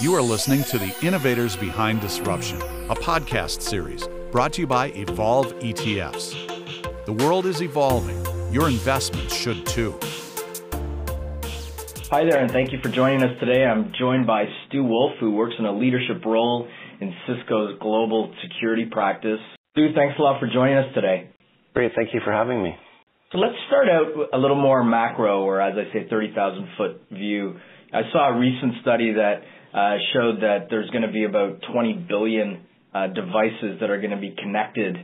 You are listening to the Innovators Behind Disruption, a podcast series brought to you by Evolve ETFs. The world is evolving. Your investments should too. Hi there, and thank you for joining us today. I'm joined by Stu Wolf, who works in a leadership role in Cisco's global security practice. Stu, thanks a lot for joining us today. Great, thank you for having me. So let's start out a little more macro, or as I say, 30,000 foot view. I saw a recent study that uh, showed that there's going to be about 20 billion uh, devices that are going to be connected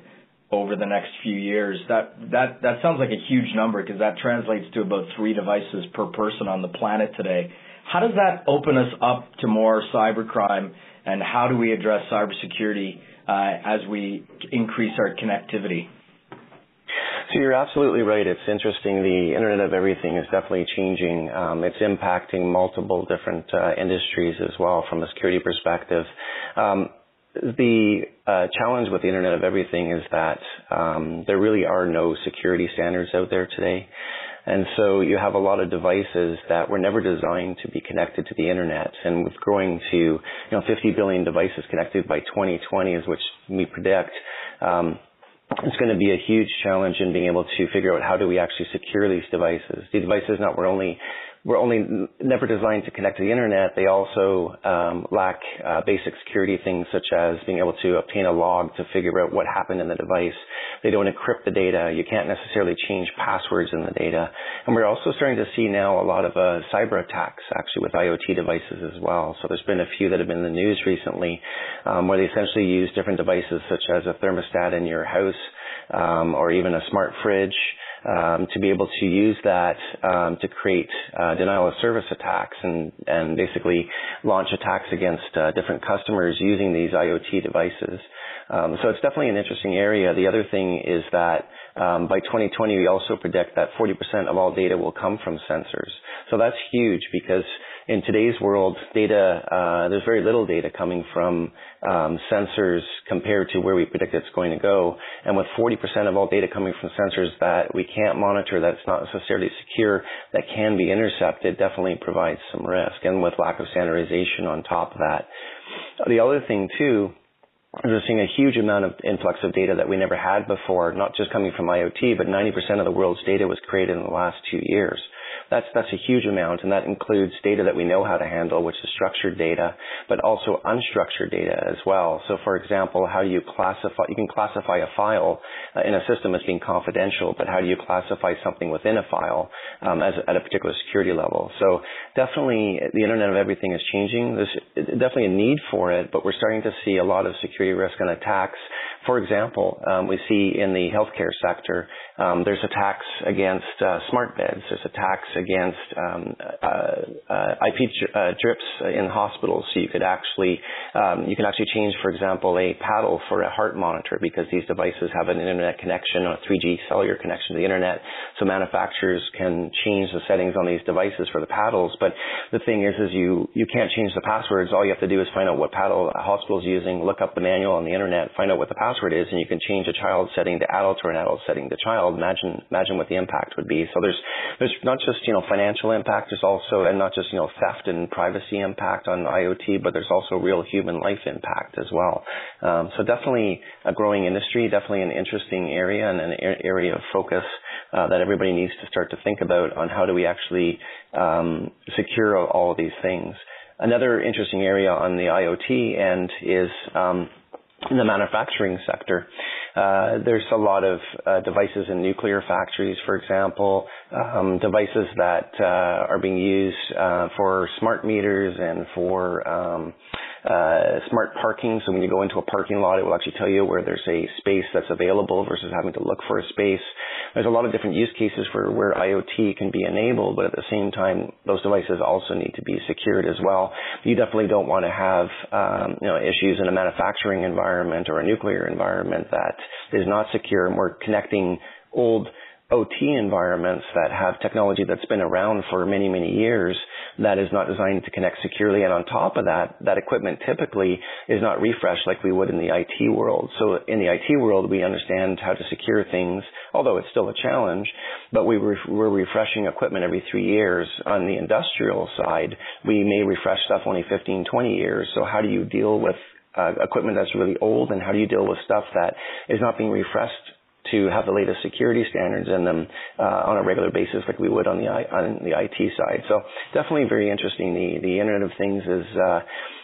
over the next few years. That that that sounds like a huge number because that translates to about three devices per person on the planet today. How does that open us up to more cybercrime, and how do we address cybersecurity uh, as we increase our connectivity? So you're absolutely right. It's interesting. The Internet of Everything is definitely changing. Um, it's impacting multiple different uh, industries as well from a security perspective. Um, the uh, challenge with the Internet of Everything is that um, there really are no security standards out there today. And so you have a lot of devices that were never designed to be connected to the internet. And with growing to, you know, 50 billion devices connected by 2020 is which we predict, um, it's going to be a huge challenge in being able to figure out how do we actually secure these devices. These devices not were only were only never designed to connect to the internet. They also um, lack uh, basic security things such as being able to obtain a log to figure out what happened in the device. They don't encrypt the data. You can't necessarily change passwords in the data. And we're also starting to see now a lot of uh, cyber attacks actually with IoT devices as well. So there's been a few that have been in the news recently um, where they essentially use different devices such as a thermostat in your house um, or even a smart fridge um, to be able to use that um, to create uh, denial of service attacks and, and basically launch attacks against uh, different customers using these IoT devices. Um, so it's definitely an interesting area. The other thing is that um, by 2020, we also predict that 40% of all data will come from sensors. So that's huge because in today's world, data uh, there's very little data coming from um, sensors compared to where we predict it's going to go. And with 40% of all data coming from sensors that we can't monitor, that's not necessarily secure, that can be intercepted, definitely provides some risk. And with lack of standardization on top of that, the other thing too we're seeing a huge amount of influx of data that we never had before, not just coming from IoT, but 90% of the world's data was created in the last two years. That's, that's a huge amount, and that includes data that we know how to handle, which is structured data, but also unstructured data as well. So for example, how do you classify, you can classify a file uh, in a system as being confidential, but how do you classify something within a file um, as at a particular security level? So definitely the Internet of Everything is changing. There's definitely a need for it, but we're starting to see a lot of security risk and attacks for example, um, we see in the healthcare sector, um, there's attacks against uh, smart beds. There's attacks against um, uh, uh, IV uh, drips in hospitals. So you could actually um, you can actually change, for example, a paddle for a heart monitor because these devices have an internet connection or a 3G cellular connection to the internet. So manufacturers can change the settings on these devices for the paddles. But the thing is, is you you can't change the passwords. All you have to do is find out what paddle a hospital is using, look up the manual on the internet, find out what the password is, and you can change a child setting to adult or an adult setting to child. Imagine imagine what the impact would be. So there's there's not just you know financial impact. There's also and not just you know theft and privacy impact on IoT, but there's also real human life impact as well. Um, so definitely a growing industry, definitely an interesting area and an area of focus uh, that everybody needs to start to think about on how do we actually um, secure all of these things. Another interesting area on the IoT end is um, in the manufacturing sector. Uh, there's a lot of uh, devices in nuclear factories, for example, um, devices that uh, are being used uh, for smart meters and for um, uh, smart parking. So when you go into a parking lot, it will actually tell you where there's a space that's available versus having to look for a space. There's a lot of different use cases for where IoT can be enabled, but at the same time, those devices also need to be secured as well. You definitely don't want to have um, you know issues in a manufacturing environment or a nuclear environment that is not secure, and we're connecting old OT environments that have technology that's been around for many, many years that is not designed to connect securely. And on top of that, that equipment typically is not refreshed like we would in the IT world. So in the IT world, we understand how to secure things, although it's still a challenge, but we re- we're refreshing equipment every three years. On the industrial side, we may refresh stuff only 15, 20 years. So how do you deal with uh, equipment that's really old and how do you deal with stuff that is not being refreshed to have the latest security standards in them uh, on a regular basis, like we would on the on the IT side. So definitely very interesting. The the Internet of Things is uh,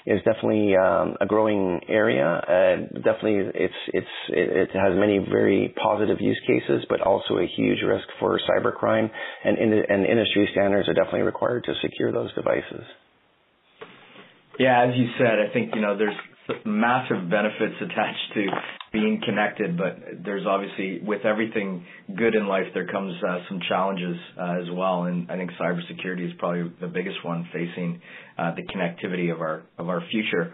is definitely um, a growing area. Uh, definitely, it's it's it, it, has many very positive use cases, but also a huge risk for cybercrime, and in, and industry standards are definitely required to secure those devices. Yeah, as you said, I think you know there's massive benefits attached to being connected, but there's obviously with everything good in life there comes uh, some challenges uh, as well, and I think cybersecurity is probably the biggest one facing uh, the connectivity of our of our future.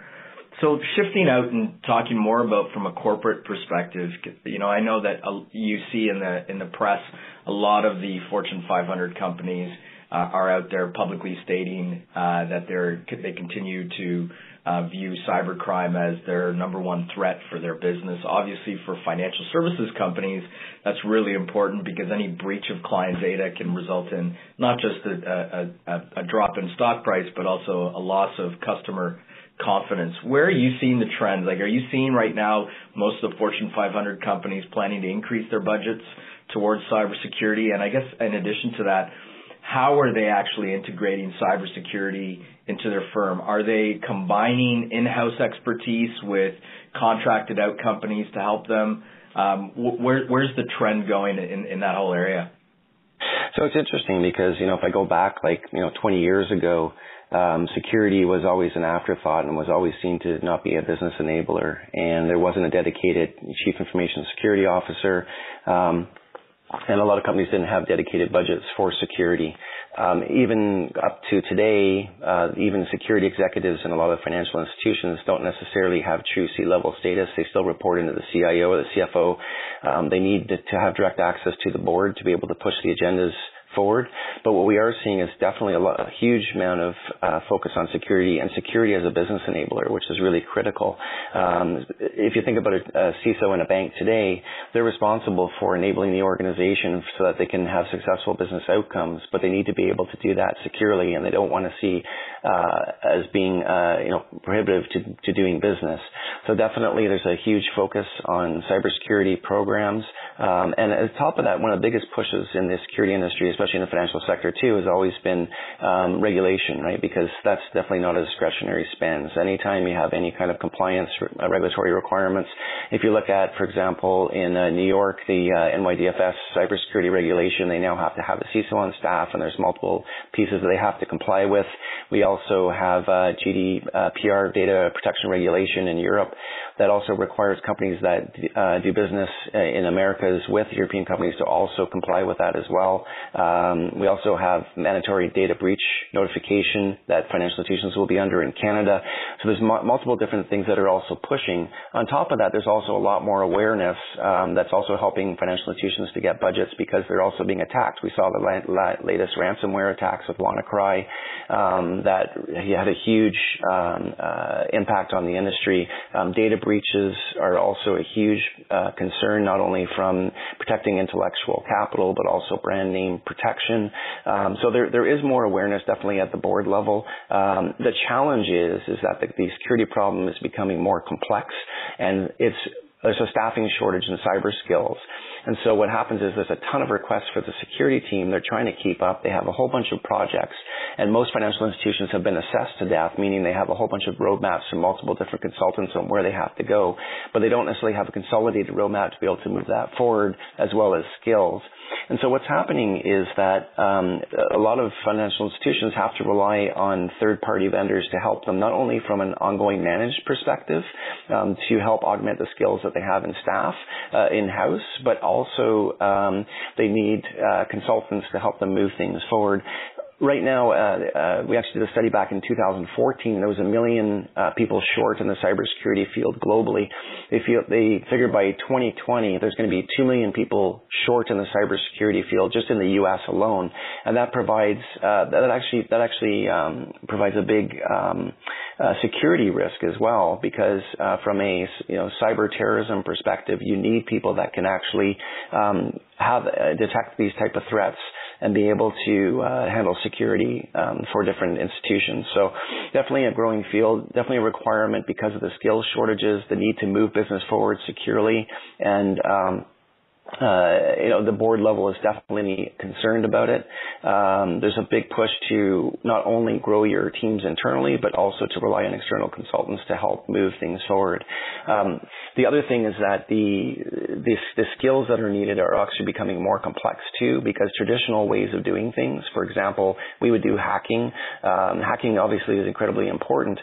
So shifting out and talking more about from a corporate perspective, you know, I know that uh, you see in the in the press a lot of the Fortune 500 companies uh, are out there publicly stating uh, that they're they continue to uh, view cybercrime as their number one threat for their business. Obviously, for financial services companies, that's really important because any breach of client data can result in not just a, a, a a drop in stock price, but also a loss of customer confidence. Where are you seeing the trends? Like, are you seeing right now most of the Fortune 500 companies planning to increase their budgets towards cybersecurity? And I guess in addition to that, how are they actually integrating cybersecurity into their firm? Are they combining in-house expertise with contracted out companies to help them? Um, where, where's the trend going in, in that whole area? So it's interesting because, you know, if I go back like, you know, 20 years ago, um, security was always an afterthought and was always seen to not be a business enabler. And there wasn't a dedicated chief information security officer. Um, and a lot of companies didn't have dedicated budgets for security. Um, even up to today, uh, even security executives in a lot of financial institutions don't necessarily have true C-level status. They still report into the CIO or the CFO. Um, they need to, to have direct access to the board to be able to push the agendas forward. But what we are seeing is definitely a, lot, a huge amount of uh, focus on security and security as a business enabler, which is really critical. Um, if you think about a, a CISO in a bank today, they're responsible for enabling the organization so that they can have successful business outcomes, but they need to be able to do that securely, and they don't want to see uh, as being uh, you know prohibitive to, to doing business. So definitely, there's a huge focus on cybersecurity programs, um, and at the top of that, one of the biggest pushes in the security industry, especially especially in the financial sector too, has always been um, regulation, right? Because that's definitely not a discretionary spend. So anytime you have any kind of compliance uh, regulatory requirements, if you look at, for example, in uh, New York, the uh, NYDFS cybersecurity regulation, they now have to have a CISO on staff, and there's multiple pieces that they have to comply with. We also have uh, GDPR data protection regulation in Europe that also requires companies that uh, do business uh, in Americas with European companies to also comply with that as well. Um, we also have mandatory data breach notification that financial institutions will be under in Canada. So there's m- multiple different things that are also pushing. On top of that, there's also a lot more awareness um, that's also helping financial institutions to get budgets because they're also being attacked. We saw the la- la- latest ransomware attacks with WannaCry um, that had a huge um, uh, impact on the industry. Um, data breaches are also a huge uh, concern, not only from protecting intellectual capital, but also brand name protection. Um, so there, there is more awareness definitely at the board level. Um, the challenge is, is that the, the security problem is becoming more complex and it's there's a staffing shortage in cyber skills. And so what happens is there's a ton of requests for the security team. They're trying to keep up. They have a whole bunch of projects. And most financial institutions have been assessed to death, meaning they have a whole bunch of roadmaps from multiple different consultants on where they have to go. But they don't necessarily have a consolidated roadmap to be able to move that forward as well as skills. And so what's happening is that um, a lot of financial institutions have to rely on third-party vendors to help them, not only from an ongoing managed perspective, um, to help augment the skills that they have in staff uh, in-house, but also um, they need uh, consultants to help them move things forward right now, uh, uh, we actually did a study back in 2014. There was a million uh, people short in the cybersecurity field globally. They feel they figured by 2020 there's going to be two million people short in the cybersecurity field just in the U.S. alone, and that provides uh, that actually that actually um, provides a big um, uh, security risk as well because uh, from a you know cyber terrorism perspective, you need people that can actually um, have detect these type of threats and be able to uh, handle security um, for different institutions. So definitely a growing field, definitely a requirement because of the skills shortages, the need to move business forward securely, and um, uh, you know, the board level is definitely concerned about it. Um, there's a big push to not only grow your teams internally, but also to rely on external consultants to help move things forward. Um, the other thing is that the, the, the skills that are needed are actually becoming more complex too, because traditional ways of doing things, for example, we would do hacking. Um, hacking obviously is incredibly important,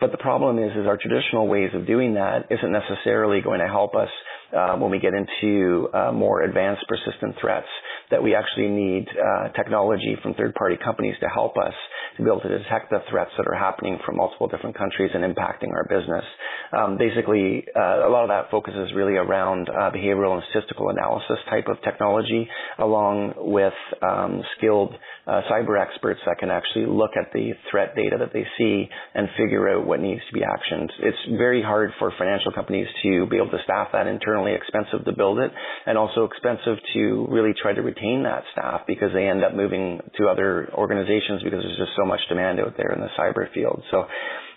but the problem is, is our traditional ways of doing that isn't necessarily going to help us uh, when we get into uh, more advanced persistent threats that we actually need uh, technology from third-party companies to help us to be able to detect the threats that are happening from multiple different countries and impacting our business. Um, basically, uh, a lot of that focuses really around uh, behavioral and statistical analysis type of technology, along with um, skilled uh, cyber experts that can actually look at the threat data that they see and figure out what needs to be actioned. It's very hard for financial companies to be able to staff that internally, expensive to build it, and also expensive to really try to retain that staff because they end up moving to other organizations because there's just so much demand out there in the cyber field. So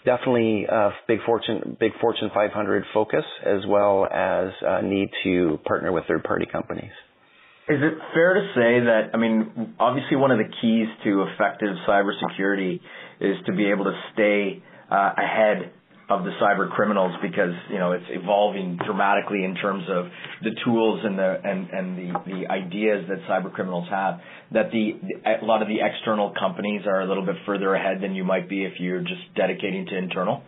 definitely a big Fortune, big Fortune 500 focus as well as a need to partner with third party companies. Is it fair to say that, I mean, obviously one of the keys to effective cybersecurity is to be able to stay uh, ahead of the cyber criminals because you know it's evolving dramatically in terms of the tools and the and and the the ideas that cyber criminals have that the a lot of the external companies are a little bit further ahead than you might be if you're just dedicating to internal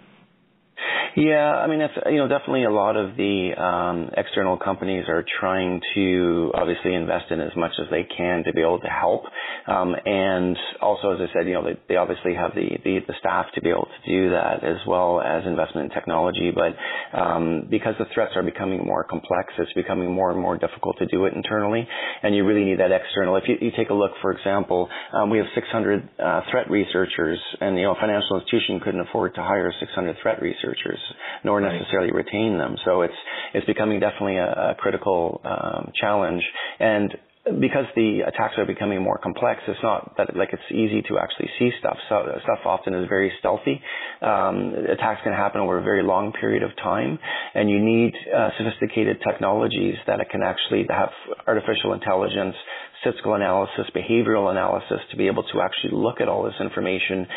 yeah, I mean, that's, you know, definitely a lot of the um, external companies are trying to obviously invest in as much as they can to be able to help. Um, and also, as I said, you know, they, they obviously have the, the, the, staff to be able to do that as well as investment in technology. But um, because the threats are becoming more complex, it's becoming more and more difficult to do it internally. And you really need that external. If you, you take a look, for example, um, we have 600 uh, threat researchers, and, you know, a financial institution couldn't afford to hire 600 threat researchers nor necessarily right. retain them. So it's it's becoming definitely a, a critical um, challenge. And because the attacks are becoming more complex, it's not that like it's easy to actually see stuff. So stuff often is very stealthy. Um, attacks can happen over a very long period of time, and you need uh, sophisticated technologies that can actually have artificial intelligence statistical analysis, behavioral analysis to be able to actually look at all this information,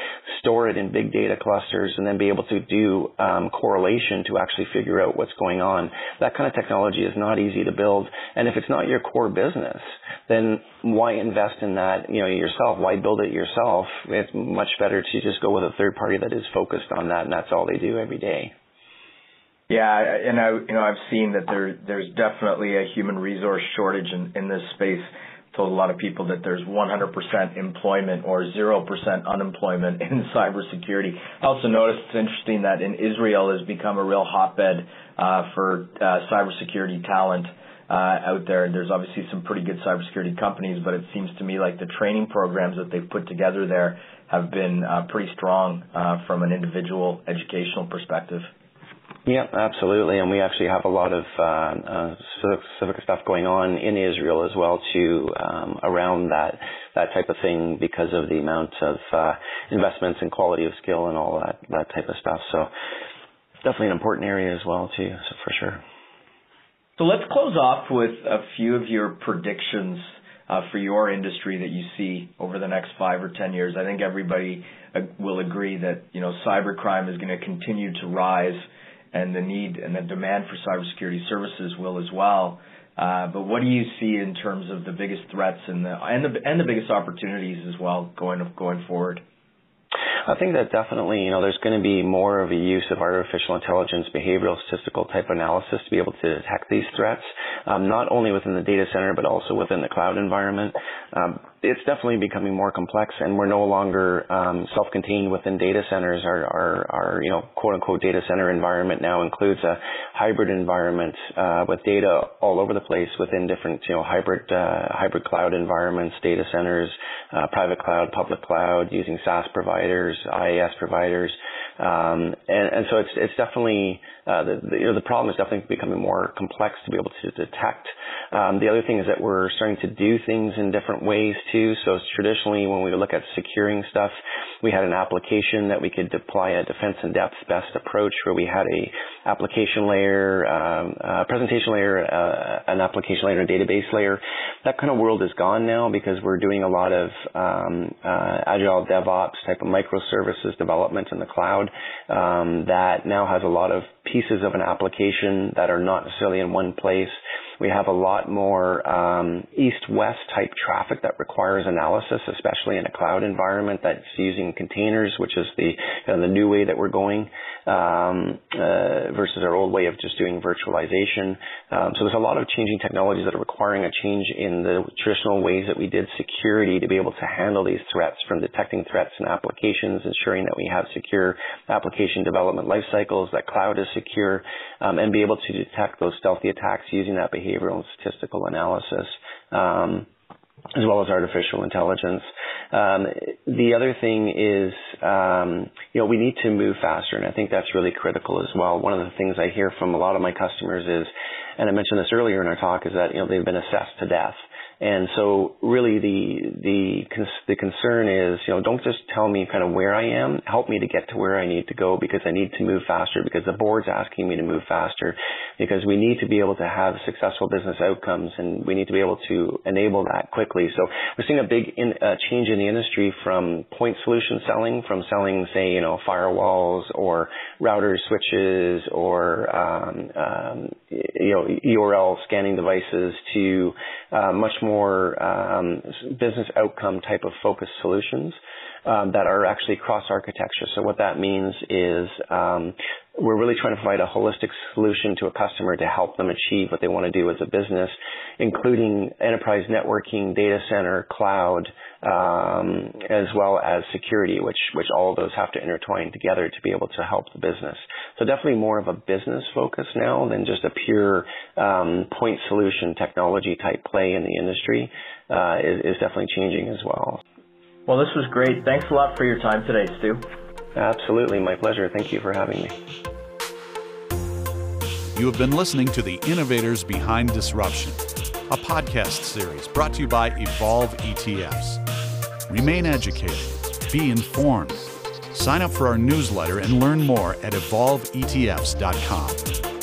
store it in big data clusters, and then be able to do um, correlation to actually figure out what's going on. That kind of technology is not easy to build, and if it's not your core business, then why invest in that you know yourself? Why build it yourself? It's much better to just go with a third party that is focused on that, and that's all they do every day. Yeah, and I, you know, I've seen that there, there's definitely a human resource shortage in, in this space told a lot of people that there's 100% employment or 0% unemployment in cybersecurity. I also noticed it's interesting that in Israel has become a real hotbed uh, for uh, cybersecurity talent uh, out there. There's obviously some pretty good cybersecurity companies, but it seems to me like the training programs that they've put together there have been uh, pretty strong uh, from an individual educational perspective. Yeah, absolutely. And we actually have a lot of uh, uh, civic, stuff going on in Israel as well too um, around that that type of thing because of the amount of uh, investments and quality of skill and all that that type of stuff. So definitely an important area as well too, so for sure. So let's close off with a few of your predictions uh, for your industry that you see over the next five or ten years. I think everybody uh, will agree that you know cybercrime is going to continue to rise and the need and the demand for cybersecurity services will as well. Uh, but what do you see in terms of the biggest threats and the and the and the biggest opportunities as well going going forward? I think that definitely, you know, there's going to be more of a use of artificial intelligence, behavioral statistical type analysis to be able to detect these threats, um, not only within the data center, but also within the cloud environment. Um, it's definitely becoming more complex, and we're no longer um, self-contained within data centers. Our, our, our, you know, quote-unquote data center environment now includes a hybrid environment uh, with data all over the place within different, you know, hybrid uh, hybrid cloud environments, data centers, uh, private cloud, public cloud, using SaaS providers, IaaS providers. Um, and, and, so it's it's definitely uh, the, the, you know the problem is definitely becoming more complex to be able to detect. Um, the other thing is that we're starting to do things in different ways too. So traditionally, when we look at securing stuff, we had an application that we could deploy a defense in depth best approach, where we had a application layer, um, a presentation layer, uh, an application layer, a database layer. That kind of world is gone now because we're doing a lot of um, uh, agile DevOps type of microservices development in the cloud um, that now has a lot of pieces of an application that are not necessarily in one place. We have a lot more um, east-west type traffic that requires analysis, especially in a cloud environment that's using containers, which is the kind of the new way that we're going um, uh, versus our old way of just doing virtualization. Um, so there's a lot of changing technologies that are requiring a change in the traditional ways that we did security to be able to handle these threats, from detecting threats in applications, ensuring that we have secure application development life cycles, that cloud is secure, um, and be able to detect those stealthy attacks using that behavioral and statistical analysis. Um, as well as artificial intelligence. Um, the other thing is, um, you know, we need to move faster, and I think that's really critical as well. One of the things I hear from a lot of my customers is, and I mentioned this earlier in our talk, is that you know they've been assessed to death. And so really the, the, the concern is, you know, don't just tell me kind of where I am. Help me to get to where I need to go because I need to move faster because the board's asking me to move faster because we need to be able to have successful business outcomes and we need to be able to enable that quickly. So we're seeing a big in, uh, change in the industry from point solution selling, from selling, say, you know, firewalls or routers, switches or, um, um, you know, URL scanning devices to uh, much more um, business outcome type of focused solutions um, that are actually cross architecture. So what that means is um, we're really trying to provide a holistic solution to a customer to help them achieve what they want to do as a business, including enterprise networking, data center, cloud, um, as well as security, which which all of those have to intertwine together to be able to help the business. So definitely more of a business focus now than just a pure um, point solution technology type play in the industry uh, is, is definitely changing as well. Well, this was great. Thanks a lot for your time today, Stu. Absolutely, my pleasure. Thank you for having me. You have been listening to The Innovators Behind Disruption, a podcast series brought to you by Evolve ETFs. Remain educated, be informed. Sign up for our newsletter and learn more at evolveetfs.com.